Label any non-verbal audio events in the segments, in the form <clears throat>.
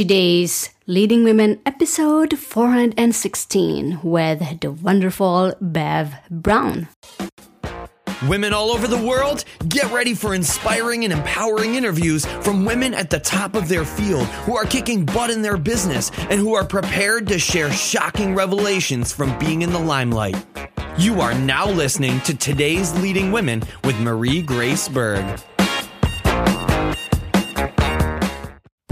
today's Leading Women episode 416 with the wonderful Bev Brown. Women all over the world, get ready for inspiring and empowering interviews from women at the top of their field who are kicking butt in their business and who are prepared to share shocking revelations from being in the limelight. You are now listening to today's Leading Women with Marie Grace Berg.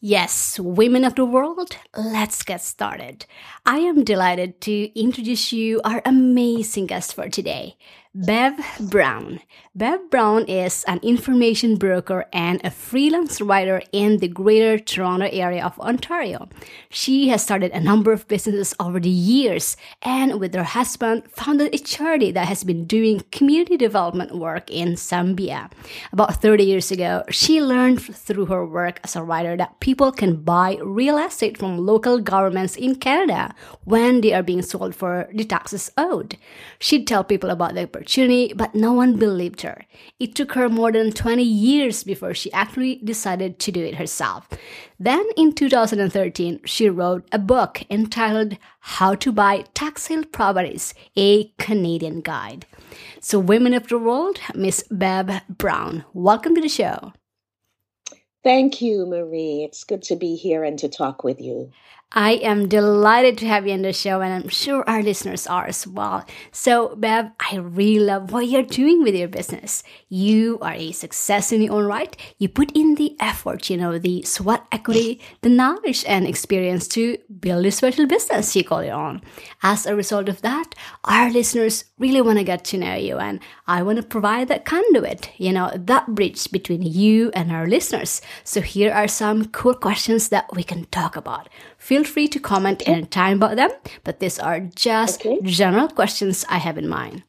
Yes, women of the world, let's get started. I am delighted to introduce you our amazing guest for today. Bev Brown. Bev Brown is an information broker and a freelance writer in the Greater Toronto area of Ontario. She has started a number of businesses over the years and with her husband founded a charity that has been doing community development work in Zambia. About 30 years ago, she learned through her work as a writer that people can buy real estate from local governments in Canada when they are being sold for the taxes owed. She'd tell people about the opportunity, but no one believed her. It took her more than 20 years before she actually decided to do it herself. Then in 2013, she wrote a book entitled How to Buy Tax Sale Properties, a Canadian Guide. So, Women of the World, Miss Bev Brown, welcome to the show. Thank you, Marie. It's good to be here and to talk with you. I am delighted to have you on the show, and I'm sure our listeners are as well. So, Bev, I really love what you're doing with your business. You are a success in your own right. You put in the effort, you know, the sweat equity, the knowledge and experience to build a special business you call your own. As a result of that, our listeners really want to get to know you, and I want to provide that conduit, you know, that bridge between you and our listeners. So, here are some cool questions that we can talk about. Feel free to comment okay. anytime about them, but these are just okay. general questions I have in mind.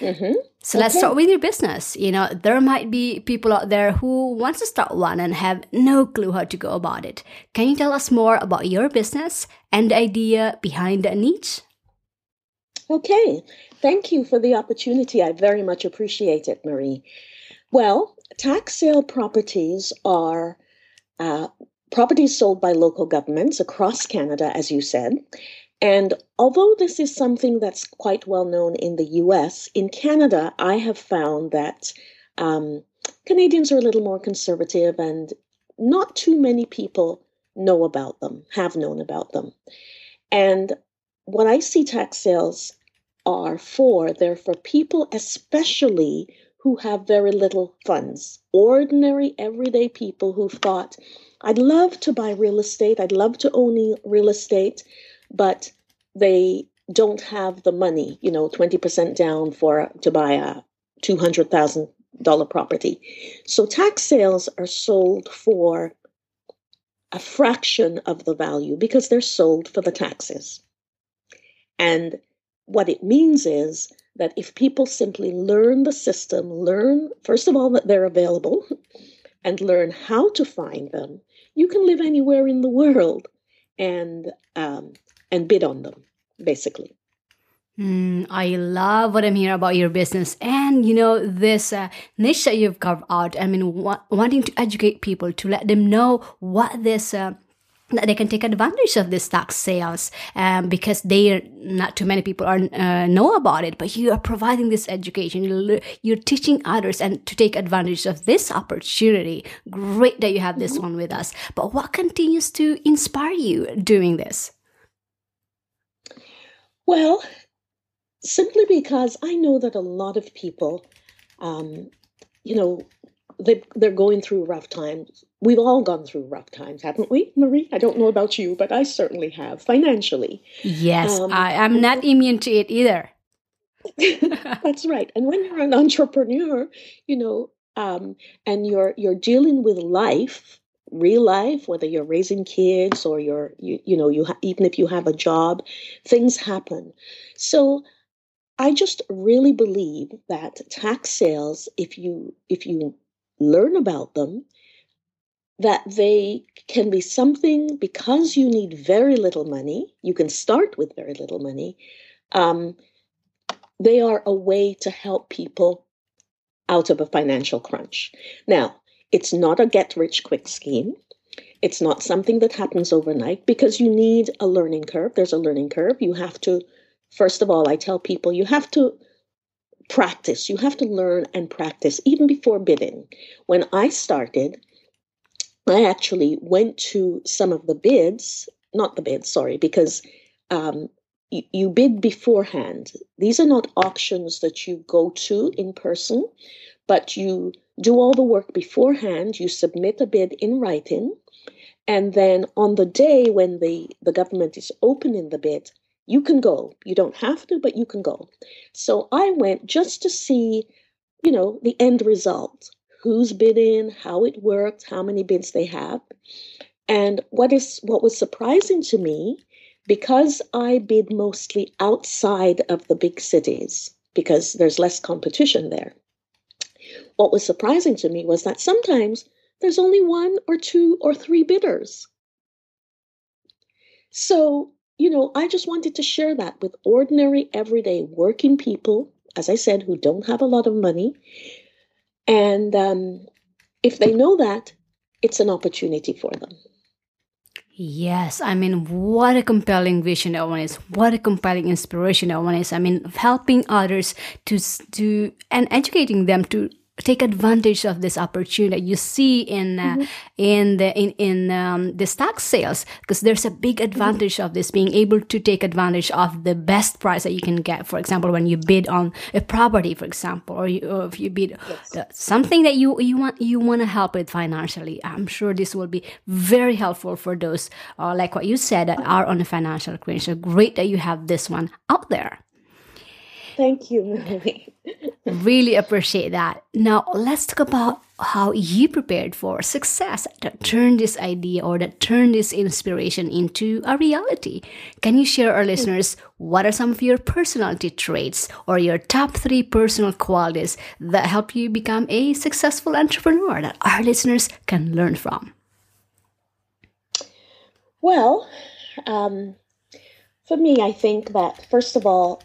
Mm-hmm. So let's start with your business. You know, there might be people out there who wants to start one and have no clue how to go about it. Can you tell us more about your business and the idea behind the niche? Okay, thank you for the opportunity. I very much appreciate it, Marie. Well, tax sale properties are uh, properties sold by local governments across Canada, as you said. And although this is something that's quite well known in the US, in Canada, I have found that um, Canadians are a little more conservative and not too many people know about them, have known about them. And what I see tax sales are for, they're for people especially who have very little funds, ordinary, everyday people who thought, I'd love to buy real estate. I'd love to own real estate, but they don't have the money, you know, 20% down for to buy a $200,000 property. So tax sales are sold for a fraction of the value because they're sold for the taxes. And what it means is that if people simply learn the system, learn, first of all, that they're available, and learn how to find them, you can live anywhere in the world and um, and bid on them, basically. Mm, I love what I'm hearing about your business and you know this uh, niche that you've carved out. I mean, wa- wanting to educate people to let them know what this uh, that they can take advantage of this tax sales um, because they are not too many people are uh, know about it but you are providing this education. You're, you're teaching others and to take advantage of this opportunity. Great that you have this one with us. But what continues to inspire you doing this? Well simply because i know that a lot of people um, you know they, they're going through rough times. We've all gone through rough times, haven't we, Marie? I don't know about you, but I certainly have financially. Yes, um, I, am not immune to it either. <laughs> That's right. And when you're an entrepreneur, you know, um, and you're you're dealing with life real life, whether you're raising kids or you're, you, you know, you ha- even if you have a job, things happen. So I just really believe that tax sales, if you if you learn about them, that they can be something because you need very little money. You can start with very little money. Um, they are a way to help people out of a financial crunch. Now, it's not a get rich quick scheme. It's not something that happens overnight because you need a learning curve. There's a learning curve. You have to, first of all, I tell people you have to practice. You have to learn and practice even before bidding. When I started, I actually went to some of the bids, not the bids, sorry, because um, you, you bid beforehand. These are not auctions that you go to in person, but you do all the work beforehand. You submit a bid in writing. And then on the day when the, the government is opening the bid, you can go. You don't have to, but you can go. So I went just to see, you know, the end result who's bidding, how it worked, how many bids they have. And what is what was surprising to me because I bid mostly outside of the big cities, because there's less competition there, what was surprising to me was that sometimes there's only one or two or three bidders. So, you know, I just wanted to share that with ordinary, everyday working people, as I said, who don't have a lot of money. And um, if they know that, it's an opportunity for them. Yes, I mean, what a compelling vision that one is. What a compelling inspiration that one is. I mean, helping others to to and educating them to take advantage of this opportunity you see in uh, mm-hmm. in the in in um, the stock sales because there's a big advantage mm-hmm. of this being able to take advantage of the best price that you can get for example when you bid on a property for example or, you, or if you bid yes. uh, something that you you want you want to help with financially i'm sure this will be very helpful for those uh, like what you said that are on a financial so great that you have this one out there Thank you, Melanie. really appreciate that. Now, let's talk about how you prepared for success that turned this idea or that turned this inspiration into a reality. Can you share our listeners what are some of your personality traits or your top three personal qualities that help you become a successful entrepreneur that our listeners can learn from? Well, um, for me, I think that first of all,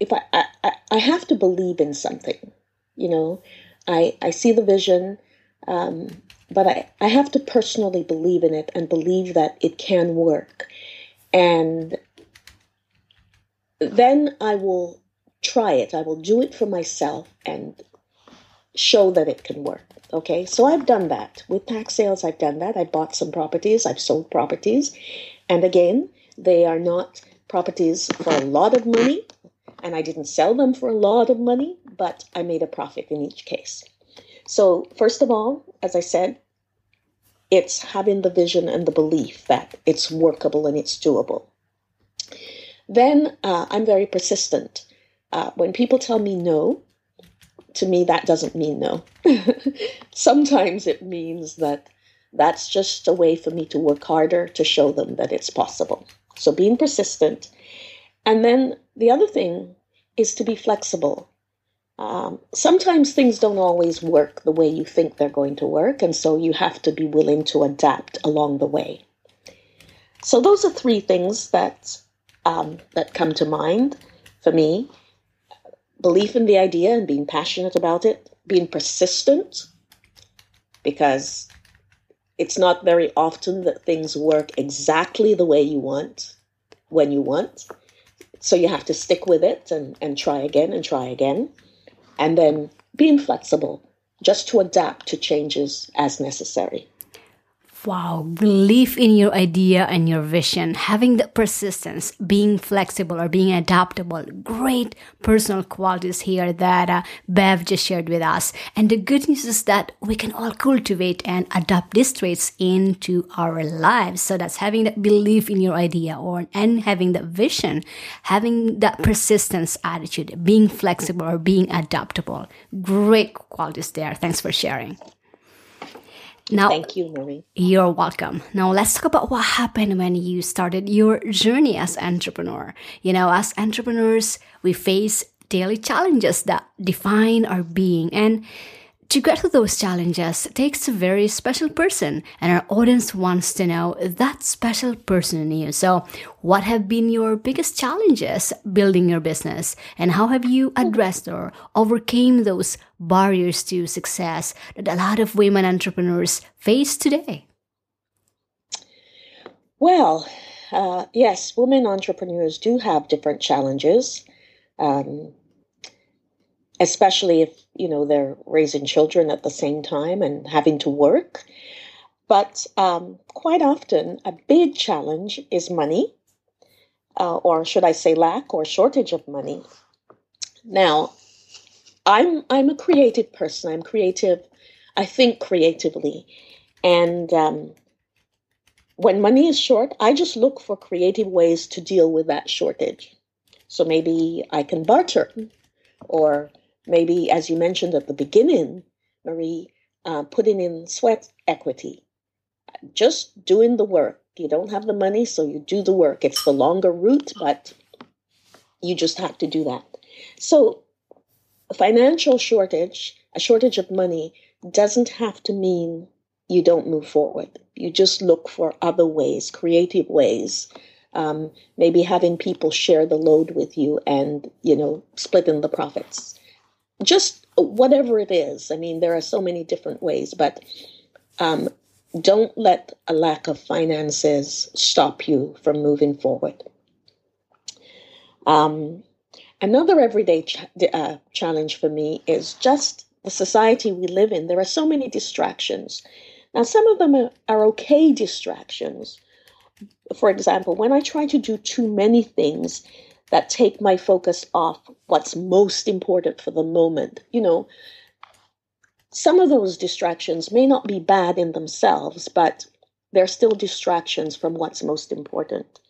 if I, I, I have to believe in something, you know, I, I see the vision, um, but I, I have to personally believe in it and believe that it can work. And then I will try it. I will do it for myself and show that it can work. Okay, so I've done that with tax sales. I've done that. I bought some properties. I've sold properties, and again, they are not properties for a lot of money and I didn't sell them for a lot of money, but I made a profit in each case. So, first of all, as I said, it's having the vision and the belief that it's workable and it's doable. Then uh, I'm very persistent. Uh, when people tell me no, to me, that doesn't mean no. <laughs> Sometimes it means that that's just a way for me to work harder to show them that it's possible. So being persistent and then the other thing is to be flexible. Um, sometimes things don't always work the way you think they're going to work, and so you have to be willing to adapt along the way. So those are three things that um, that come to mind for me: belief in the idea and being passionate about it, being persistent, because it's not very often that things work exactly the way you want when you want. So you have to stick with it and, and try again and try again. And then being flexible just to adapt to changes as necessary. Wow, belief in your idea and your vision, having the persistence, being flexible or being adaptable, great personal qualities here that uh, Bev just shared with us. And the good news is that we can all cultivate and adapt these traits into our lives. So that's having that belief in your idea or and having that vision, having that persistence attitude, being flexible or being adaptable. Great qualities there. Thanks for sharing. Now, thank you, Marie. You're welcome. Now, let's talk about what happened when you started your journey as entrepreneur. You know, as entrepreneurs, we face daily challenges that define our being, and to get through those challenges takes a very special person, and our audience wants to know that special person in you. So, what have been your biggest challenges building your business, and how have you addressed or overcame those barriers to success that a lot of women entrepreneurs face today? Well, uh, yes, women entrepreneurs do have different challenges. Um, especially if you know they're raising children at the same time and having to work. But um, quite often a big challenge is money uh, or should i say lack or shortage of money. Now i'm i'm a creative person. I'm creative i think creatively. And um, when money is short i just look for creative ways to deal with that shortage. So maybe i can barter or maybe, as you mentioned at the beginning, Marie, uh, putting in sweat equity, just doing the work. You don't have the money, so you do the work. It's the longer route, but you just have to do that. So, a financial shortage, a shortage of money, doesn't have to mean you don't move forward. You just look for other ways, creative ways. Um, maybe having people share the load with you and, you know, splitting the profits just whatever it is. I mean, there are so many different ways, but um, don't let a lack of finances stop you from moving forward. Um, another everyday ch- uh, challenge for me is just the society we live in. There are so many distractions. Now, some of them are, are okay distractions. For example, when I try to do too many things, that take my focus off what's most important for the moment. You know, some of those distractions may not be bad in themselves, but they're still distractions from what's most important.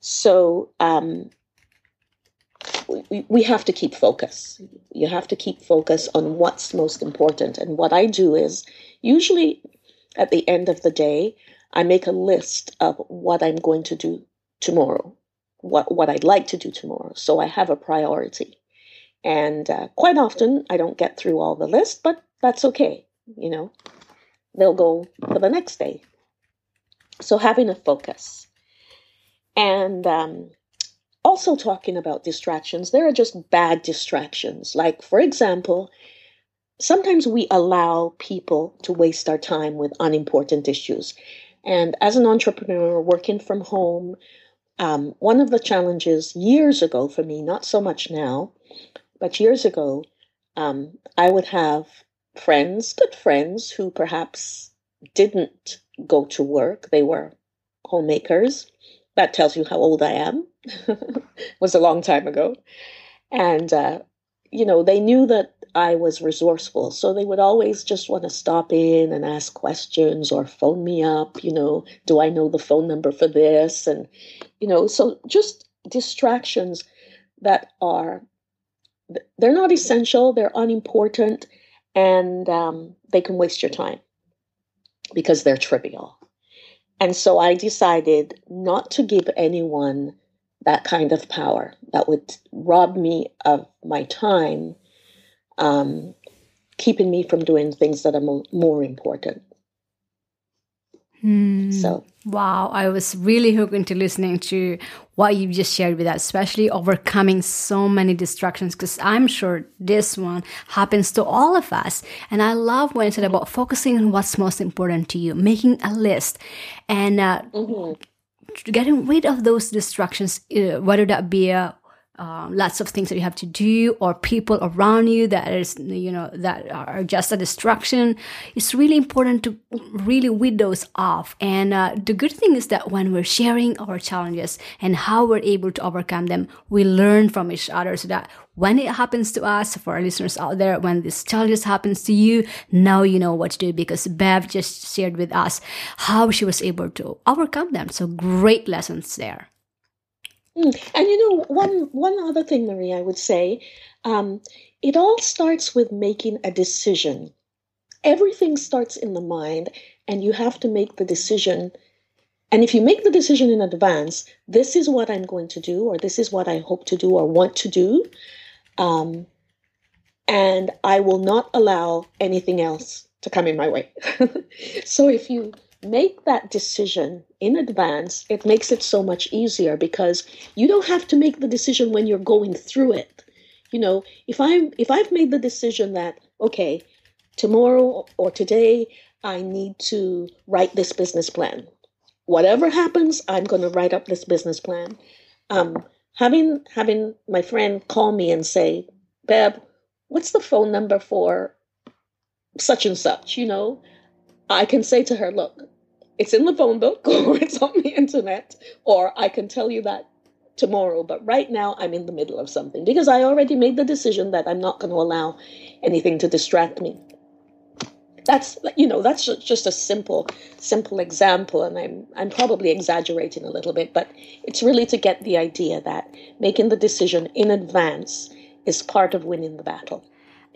So um, we, we have to keep focus. You have to keep focus on what's most important. And what I do is usually at the end of the day, I make a list of what I'm going to do tomorrow what what I'd like to do tomorrow. So I have a priority, and uh, quite often I don't get through all the list, but that's okay. You know, they'll go for the next day. So having a focus, and um, also talking about distractions. There are just bad distractions. Like for example. Sometimes we allow people to waste our time with unimportant issues. And as an entrepreneur working from home, um, one of the challenges years ago for me, not so much now, but years ago, um, I would have friends, good friends, who perhaps didn't go to work. They were homemakers. That tells you how old I am. <laughs> was a long time ago. And, uh, you know, they knew that I was resourceful. So they would always just want to stop in and ask questions or phone me up, you know, do I know the phone number for this? And, you know, so just distractions that are, they're not essential, they're unimportant, and um, they can waste your time because they're trivial. And so I decided not to give anyone that kind of power that would rob me of my time um, keeping me from doing things that are mo- more important. Hmm. So wow, I was really hooked into listening to what you just shared with us, especially overcoming so many distractions. Because I'm sure this one happens to all of us, and I love when you said about focusing on what's most important to you, making a list, and uh, mm-hmm. getting rid of those distractions, uh, whether that be a um, lots of things that you have to do or people around you that is you know that are just a distraction. It's really important to really weed those off. And uh, the good thing is that when we're sharing our challenges and how we're able to overcome them we learn from each other so that when it happens to us for our listeners out there when this challenges happens to you now you know what to do because bev just shared with us how she was able to overcome them. So great lessons there. And you know, one one other thing, Marie, I would say, um, it all starts with making a decision. everything starts in the mind, and you have to make the decision. And if you make the decision in advance, this is what I'm going to do, or this is what I hope to do or want to do, um, and I will not allow anything else to come in my way. <laughs> so if you make that decision in advance, it makes it so much easier because you don't have to make the decision when you're going through it. You know, if I'm if I've made the decision that okay, tomorrow or today I need to write this business plan. Whatever happens, I'm going to write up this business plan. Um, having having my friend call me and say, "Bev, what's the phone number for such and such?" You know, I can say to her, "Look, it's in the phone book <laughs> or it's on the internet, or I can tell you that tomorrow. But right now, I'm in the middle of something because I already made the decision that I'm not going to allow anything to distract me. That's you know that's just a simple simple example, and I'm I'm probably exaggerating a little bit, but it's really to get the idea that making the decision in advance is part of winning the battle.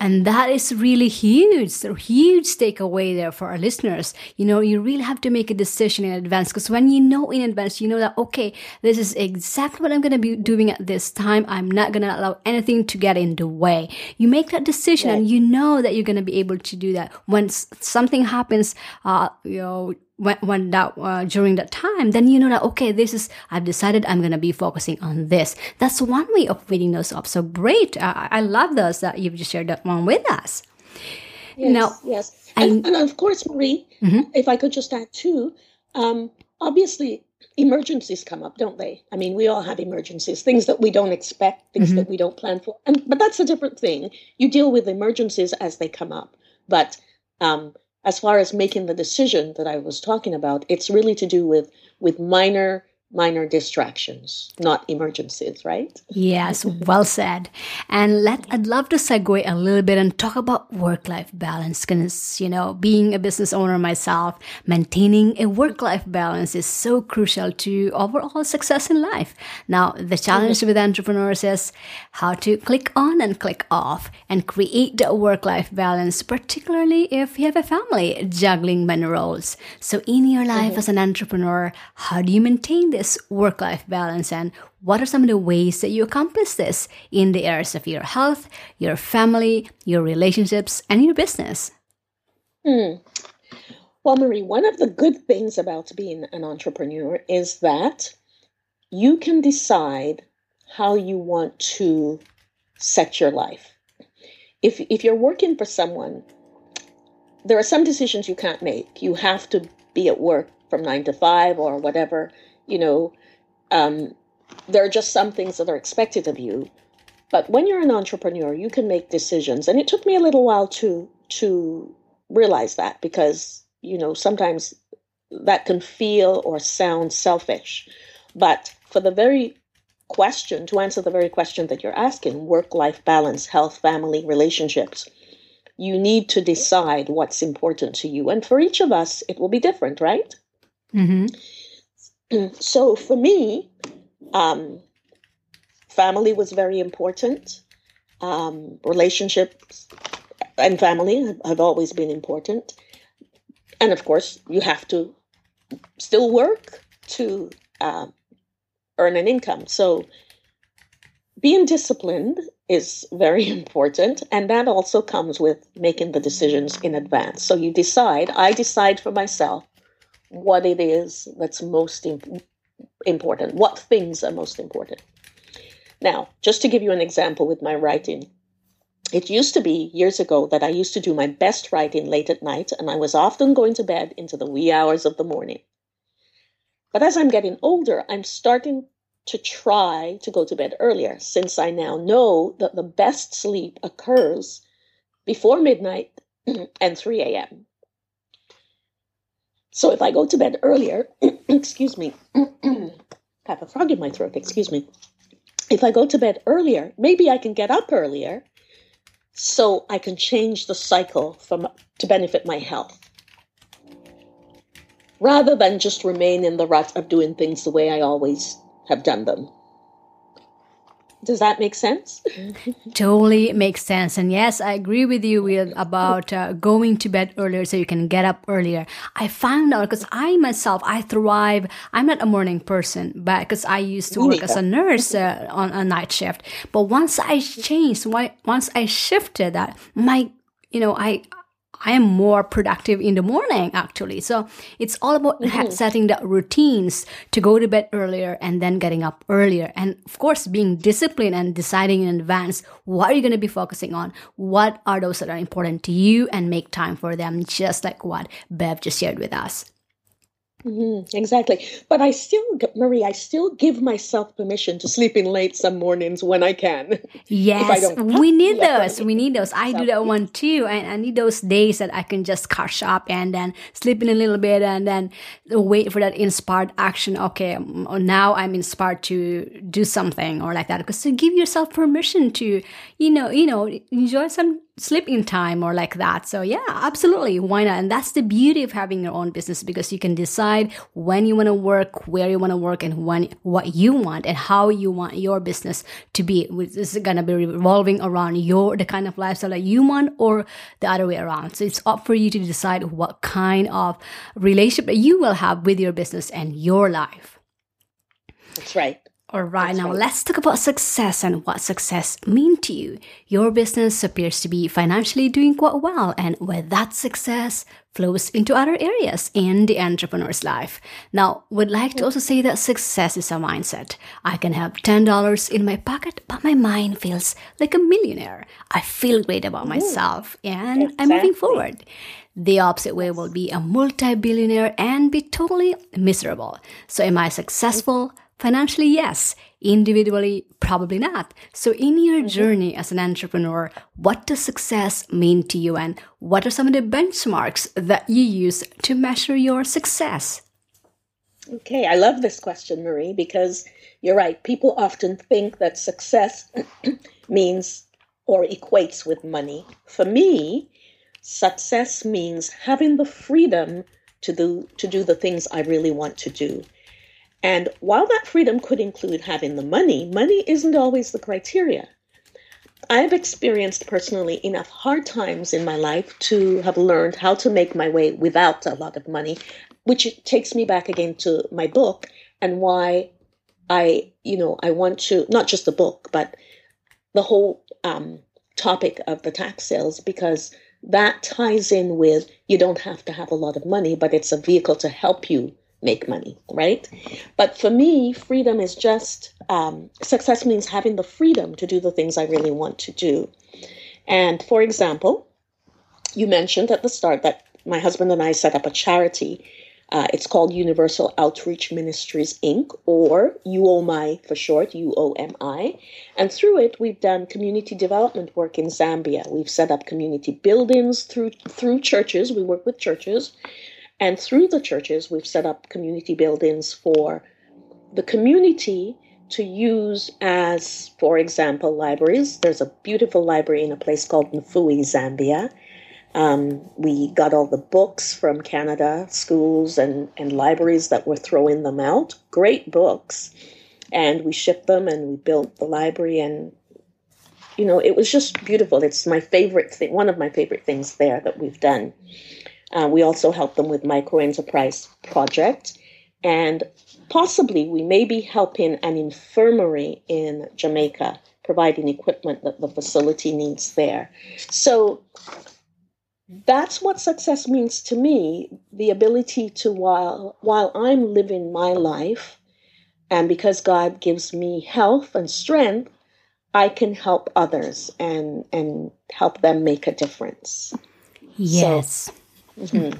And that is really huge. Huge takeaway there for our listeners. You know, you really have to make a decision in advance because when you know in advance, you know that, okay, this is exactly what I'm going to be doing at this time. I'm not going to allow anything to get in the way. You make that decision and you know that you're going to be able to do that. When something happens, uh, you know, when, when that uh, during that time then you know that okay this is i've decided i'm going to be focusing on this. That's one way of winning those up. So great. I, I love those that you've just shared that one with us. Yes, now yes. And, and, of course marie mm-hmm. if i could just add too um, obviously emergencies come up don't they? I mean we all have emergencies things that we don't expect things mm-hmm. that we don't plan for. And but that's a different thing. You deal with emergencies as they come up. But um, as far as making the decision that I was talking about, it's really to do with with minor minor distractions, not emergencies, right? Yes, well said. And let I'd love to segue a little bit and talk about work-life balance because you know, being a business owner myself, maintaining a work-life balance is so crucial to overall success in life. Now, the challenge mm-hmm. with entrepreneurs is how to click on and click off and create the work-life balance, particularly if you have a family juggling many roles. So in your life mm-hmm. as an entrepreneur, how do you maintain this this work life balance and what are some of the ways that you accomplish this in the areas of your health, your family, your relationships, and your business? Hmm. Well, Marie, one of the good things about being an entrepreneur is that you can decide how you want to set your life. If, if you're working for someone, there are some decisions you can't make. You have to be at work from nine to five or whatever you know, um, there are just some things that are expected of you. But when you're an entrepreneur, you can make decisions. And it took me a little while to to realize that because, you know, sometimes that can feel or sound selfish. But for the very question, to answer the very question that you're asking, work life balance, health, family, relationships, you need to decide what's important to you. And for each of us, it will be different, right? Mm-hmm. <clears throat> so for me, um, family was very important. Um, relationships and family have always been important. And of course, you have to still work to uh, earn an income. So being disciplined is very <laughs> important. And that also comes with making the decisions in advance. So you decide, I decide for myself what it is that's most imp- important, what things are most important. Now, just to give you an example with my writing, it used to be years ago that I used to do my best writing late at night, and I was often going to bed into the wee hours of the morning. But as I'm getting older, I'm starting to try to go to bed earlier, since I now know that the best sleep occurs before midnight <clears throat> and 3 a.m. So if I go to bed earlier, <clears throat> excuse me, <clears throat> I have a frog in my throat, excuse me. If I go to bed earlier, maybe I can get up earlier so I can change the cycle from to benefit my health. Rather than just remain in the rut of doing things the way I always have done them. Does that make sense? <laughs> totally makes sense. And yes, I agree with you with about uh, going to bed earlier so you can get up earlier. I found out because I myself, I thrive. I'm not a morning person, but because I used to work as a nurse uh, on a night shift. But once I changed, once I shifted that, my, you know, I, I am more productive in the morning actually. So it's all about mm-hmm. setting the routines to go to bed earlier and then getting up earlier. And of course, being disciplined and deciding in advance what are you going to be focusing on? What are those that are important to you and make time for them, just like what Bev just shared with us. Mm-hmm, exactly. But I still, Marie, I still give myself permission to sleep in late some mornings when I can. <laughs> Yes, I we need <laughs> those. We need those. I do that one too. And I need those days that I can just catch up and then sleep in a little bit and then wait for that inspired action. Okay, now I'm inspired to do something or like that. Because to give yourself permission to, you know, you know, enjoy some sleeping time or like that. So yeah, absolutely. Why not? And that's the beauty of having your own business because you can decide when you want to work, where you want to work and when, what you want and how you want your business to be. This is to be revolving around your, the kind of lifestyle that you want or the other way around. So it's up for you to decide what kind of relationship that you will have with your business and your life. That's right. All right, now let's talk about success and what success mean to you. Your business appears to be financially doing quite well, and with that success flows into other areas in the entrepreneur's life. Now, would like to also say that success is a mindset. I can have $10 in my pocket, but my mind feels like a millionaire. I feel great about myself and exactly. I'm moving forward. The opposite way will be a multi-billionaire and be totally miserable. So am I successful? Financially, yes. Individually, probably not. So, in your mm-hmm. journey as an entrepreneur, what does success mean to you, and what are some of the benchmarks that you use to measure your success? Okay, I love this question, Marie, because you're right. People often think that success <clears throat> means or equates with money. For me, success means having the freedom to do to do the things I really want to do. And while that freedom could include having the money, money isn't always the criteria. I've experienced personally enough hard times in my life to have learned how to make my way without a lot of money, which takes me back again to my book and why I, you know, I want to not just the book, but the whole um, topic of the tax sales because that ties in with you don't have to have a lot of money, but it's a vehicle to help you make money, right? But for me, freedom is just um, success means having the freedom to do the things I really want to do. And for example, you mentioned at the start that my husband and I set up a charity. Uh, it's called Universal Outreach Ministries Inc., or UOMI for short, UOMI. And through it, we've done community development work in Zambia. We've set up community buildings through through churches. We work with churches. And through the churches, we've set up community buildings for the community to use as, for example, libraries. There's a beautiful library in a place called Mfuwe, Zambia. Um, we got all the books from Canada, schools and, and libraries that were throwing them out. Great books. And we shipped them and we built the library and you know, it was just beautiful. It's my favorite thing, one of my favorite things there that we've done. Uh, we also help them with micro enterprise project, and possibly we may be helping an infirmary in Jamaica, providing equipment that the facility needs there. So that's what success means to me the ability to while while i'm living my life and because god gives me health and strength i can help others and and help them make a difference. Yes. so, Mm-hmm.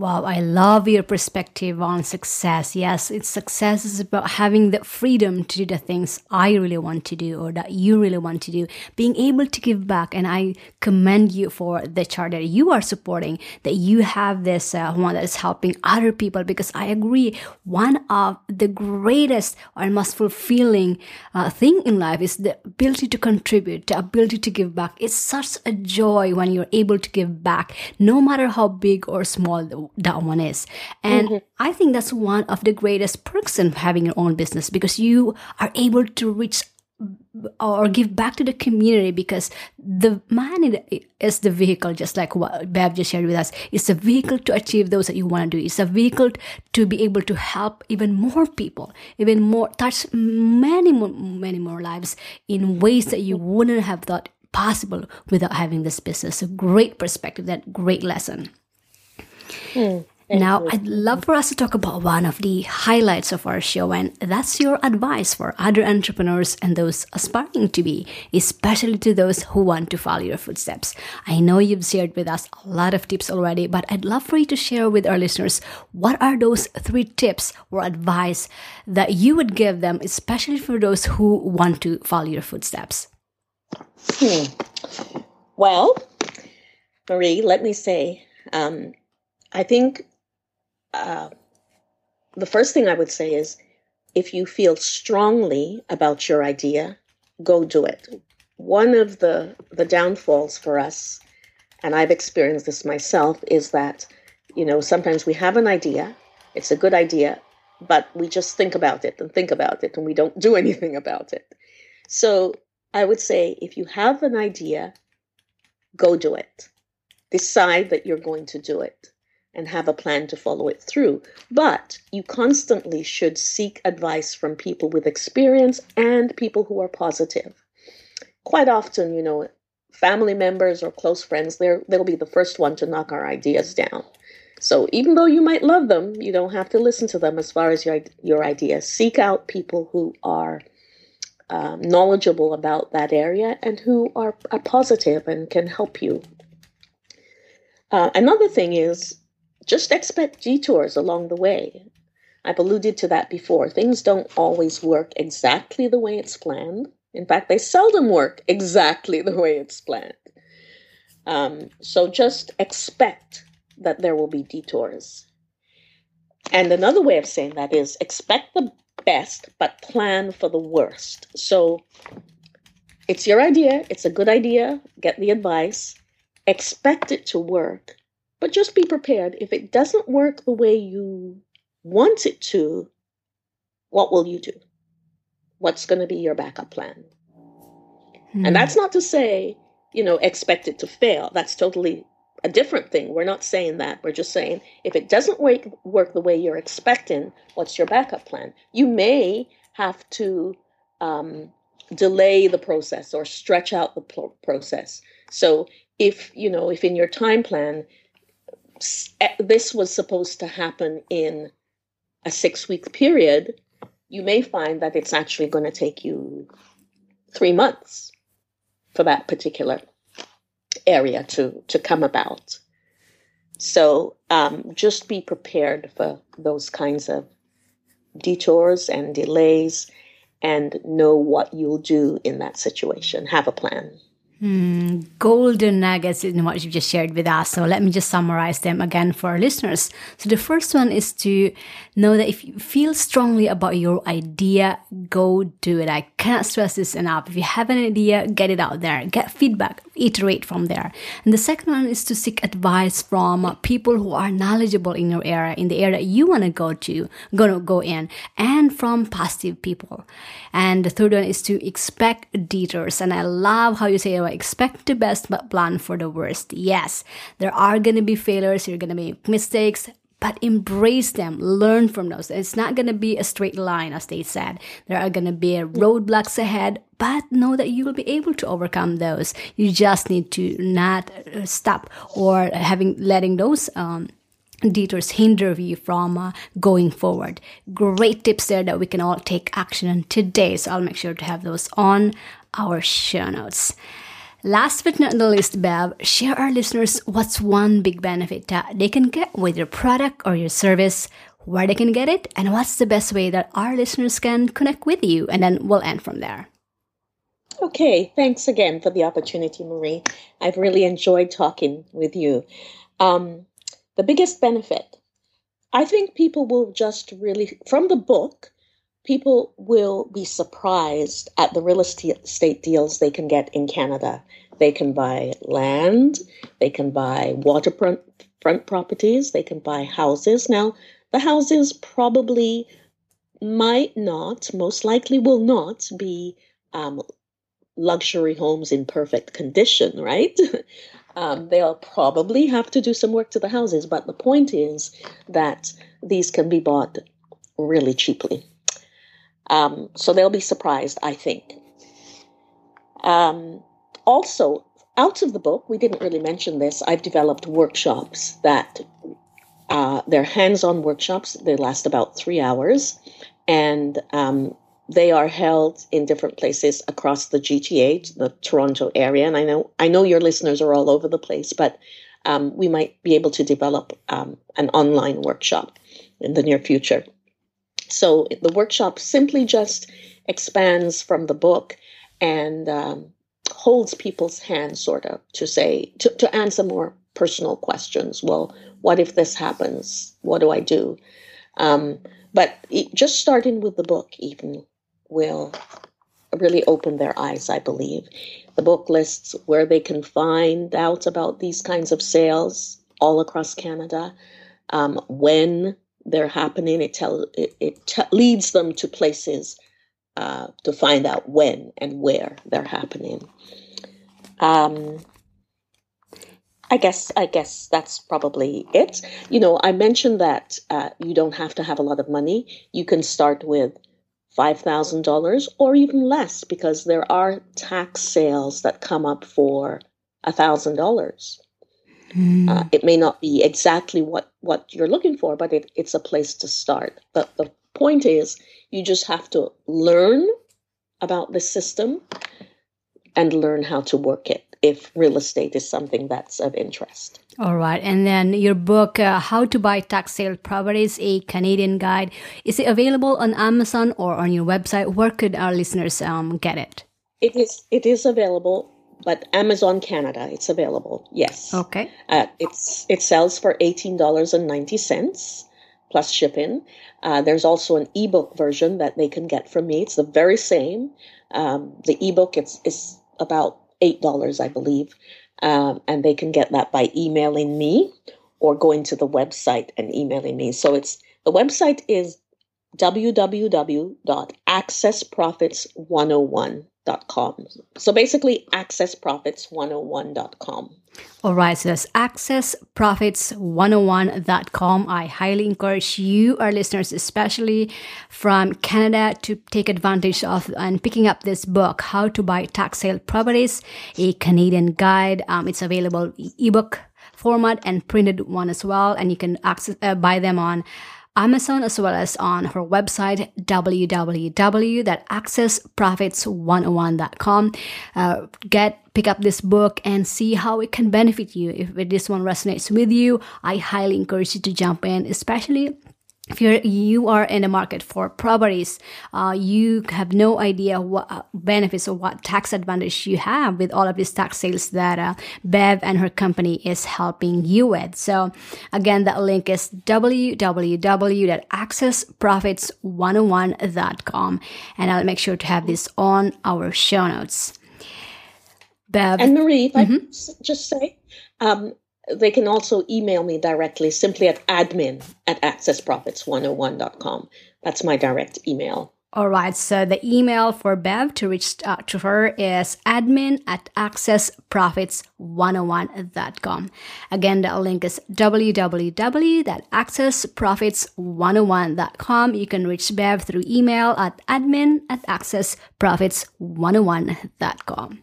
Wow, I love your perspective on success. Yes, it's success is about having the freedom to do the things I really want to do or that you really want to do, being able to give back. And I commend you for the chart that you are supporting, that you have this uh, one that is helping other people because I agree. One of the greatest or most fulfilling uh, thing in life is the ability to contribute, the ability to give back. It's such a joy when you're able to give back, no matter how big or small that one is. And mm-hmm. I think that's one of the greatest perks in having your own business because you are able to reach or give back to the community because the man is the vehicle, just like what Bev just shared with us. It's a vehicle to achieve those that you want to do. It's a vehicle to be able to help even more people, even more, touch many more, many more lives in ways that you wouldn't have thought possible without having this business. A great perspective, that great lesson. Mm now, I'd love for us to talk about one of the highlights of our show, and that's your advice for other entrepreneurs and those aspiring to be, especially to those who want to follow your footsteps. I know you've shared with us a lot of tips already, but I'd love for you to share with our listeners what are those three tips or advice that you would give them, especially for those who want to follow your footsteps. Hmm. Well, Marie, let me say, um, I think uh, the first thing I would say is if you feel strongly about your idea, go do it. One of the, the downfalls for us, and I've experienced this myself, is that, you know, sometimes we have an idea, it's a good idea, but we just think about it and think about it and we don't do <laughs> anything about it. So I would say if you have an idea, go do it. Decide that you're going to do it and have a plan to follow it through. But you constantly should seek advice from people with experience and people who are positive. Quite often, you know, family members or close friends, they're, they'll be the first one to knock our ideas down. So even though you might love them, you don't have to listen to them as far as your, your ideas. Seek out people who are um, knowledgeable about that area and who are, are positive and can help you. Uh, another thing is just expect detours along the way. I've alluded to that before. Things don't always work exactly the way it's planned. In fact, they seldom work exactly the way it's planned. Um, so just expect that there will be detours. And another way of saying that is expect the best, but plan for the worst. So it's your idea, it's a good idea, get the advice, expect it to work, but just be prepared. If it doesn't work the way you want it to, what will you do? What's going to be your backup plan? Hmm. And that's not to say, you know, expect it to fail. That's totally a different thing. We're not saying that. We're just saying if it doesn't work, work the way you're expecting, what's your backup plan? You may have to um, delay the process or stretch out the pro- process. So if, you know, if in your time plan this was supposed to happen in a six week period, you may find that it's actually going to take you three months for that particular area to, to come about. So um, just be prepared for those kinds of detours and delays and know what you'll do in that situation. Have a plan. Mm, golden nuggets in what you've just shared with us. So let me just summarize them again for our listeners. So the first one is to know that if you feel strongly about your idea, go do it. I cannot stress this enough. If you have an idea, get it out there, get feedback, iterate from there. And the second one is to seek advice from people who are knowledgeable in your area, in the area you want to go to, gonna go in, and from positive people. And the third one is to expect detours. And I love how you say expect the best but plan for the worst. Yes, there are going to be failures, you're going to make mistakes, but embrace them, learn from those. It's not going to be a straight line, as they said. There are going to be roadblocks ahead, but know that you will be able to overcome those. You just need to not uh, stop or having letting those um, detours hinder you from uh, going forward. Great tips there that we can all take action on today. So I'll make sure to have those on our show notes. Last but not the least, Bev, share our listeners what's one big benefit that they can get with your product or your service, where they can get it, and what's the best way that our listeners can connect with you. And then we'll end from there. Okay, thanks again for the opportunity, Marie. I've really enjoyed talking with you. Um, the biggest benefit, I think people will just really, from the book, people will be surprised at the real estate deals they can get in Canada. They can buy land, they can buy waterfront front properties, they can buy houses. Now, the houses probably might not, most likely will not be um, luxury homes in perfect condition, right? <laughs> um, they'll probably have to do some work to the houses, but the point is that these can be bought really cheaply. Um, so they'll be surprised, I think. Um, also, out of the book, we didn't really mention this. I've developed workshops that uh, they're hands-on workshops. They last about three hours, and um, they are held in different places across the GTA, the Toronto area. And I know I know your listeners are all over the place, but um, we might be able to develop um, an online workshop in the near future. So the workshop simply just expands from the book and um, holds people's hands, sort of, to say, to, to answer more personal questions. Well, what if this happens? What do I do? Um, but it, just starting with the book, even, will really open their eyes, I believe. The book lists where they can find out about these kinds of sales all across Canada, um, when they're happening. It tell it, it t- leads them to places uh, to find out when and where they're happening. Um, I guess I guess that's probably it. You know, I mentioned that uh, you don't have to have a lot of money. You can start with five thousand dollars or even less because there are tax sales that come up for a thousand dollars. Mm. Uh, it may not be exactly what, what you're looking for, but it, it's a place to start. But the point is, you just have to learn about the system and learn how to work it if real estate is something that's of interest. All right. And then your book, uh, How to Buy Tax Sale Properties, a Canadian Guide, is it available on Amazon or on your website? Where could our listeners um, get it? It is, it is available but Amazon Canada, it's available. Yes. Okay. Uh, it's it sells for eighteen dollars and ninety cents plus shipping. Uh, there's also an ebook version that they can get from me. It's the very same. Um, the ebook it's is about eight dollars, I believe, um, and they can get that by emailing me or going to the website and emailing me. So it's the website is www.accessprofits101 accessprofits101.com. So basically, accessprofits101.com. All right, so that's accessprofits101.com. I highly encourage you, our listeners, especially from Canada, to take advantage of and picking up this book, How to Buy Tax Sale Properties, a Canadian guide. Um, it's available ebook format and printed one as well, and you can access uh, buy them on Amazon as well as on her website www.accessprofits101.com. Uh, get pick up this book and see how it can benefit you. If this one resonates with you, I highly encourage you to jump in, especially if you're you are in the market for properties uh, you have no idea what uh, benefits or what tax advantage you have with all of these tax sales that uh, bev and her company is helping you with. So again that link is www.accessprofits101.com and i'll make sure to have this on our show notes. Bev? And marie mm-hmm. i just say um, they can also email me directly simply at admin at accessprofits101.com. That's my direct email. All right, so the email for Bev to reach out to her is admin at accessprofits101.com. Again, the link is www.accessprofits101.com. You can reach Bev through email at admin at accessprofits101.com.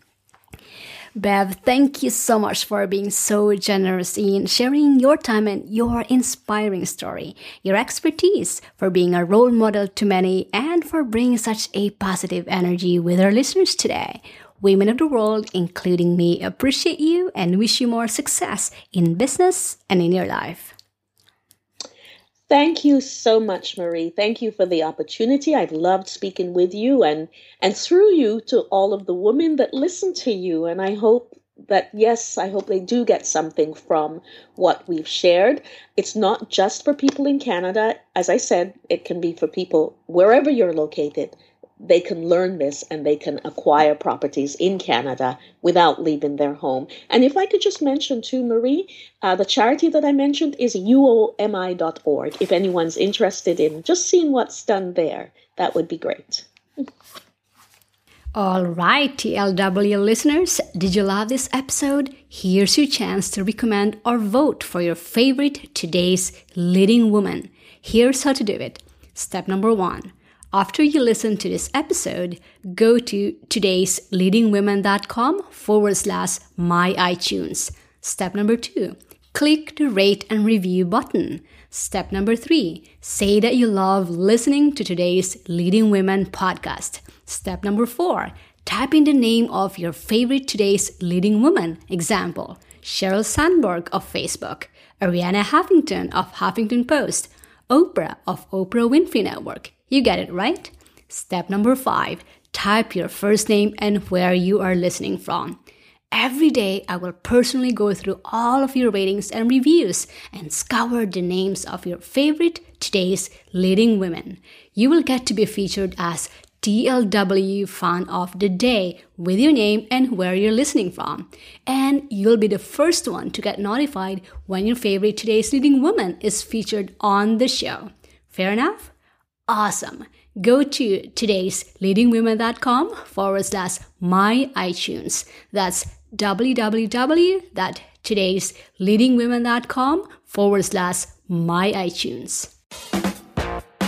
Bev, thank you so much for being so generous in sharing your time and your inspiring story, your expertise, for being a role model to many, and for bringing such a positive energy with our listeners today. Women of the world, including me, appreciate you and wish you more success in business and in your life. Thank you so much, Marie. Thank you for the opportunity. I've loved speaking with you and and through you to all of the women that listen to you. And I hope that yes, I hope they do get something from what we've shared. It's not just for people in Canada. As I said, it can be for people wherever you're located they can learn this and they can acquire properties in Canada without leaving their home. And if I could just mention too, Marie, uh, the charity that I mentioned is uomi.org. If anyone's interested in just seeing what's done there, that would be great. All right, TLW listeners, did you love this episode? Here's your chance to recommend or vote for your favorite today's leading woman. Here's how to do it. Step number one. After you listen to this episode, go to today's leadingwomen.com forward slash my iTunes. Step number two. Click the rate and review button. Step number three. Say that you love listening to today's Leading Women podcast. Step number four, type in the name of your favorite today's leading woman. Example, Sheryl Sandberg of Facebook, Arianna Huffington of Huffington Post, Oprah of Oprah Winfrey Network. You get it right? Step number five, type your first name and where you are listening from. Every day, I will personally go through all of your ratings and reviews and scour the names of your favorite today's leading women. You will get to be featured as TLW fan of the day with your name and where you're listening from. And you'll be the first one to get notified when your favorite today's leading woman is featured on the show. Fair enough? Awesome. Go to today's leadingwomen.com forward slash my iTunes. That's www.today'sleadingwomen.com forward slash my iTunes.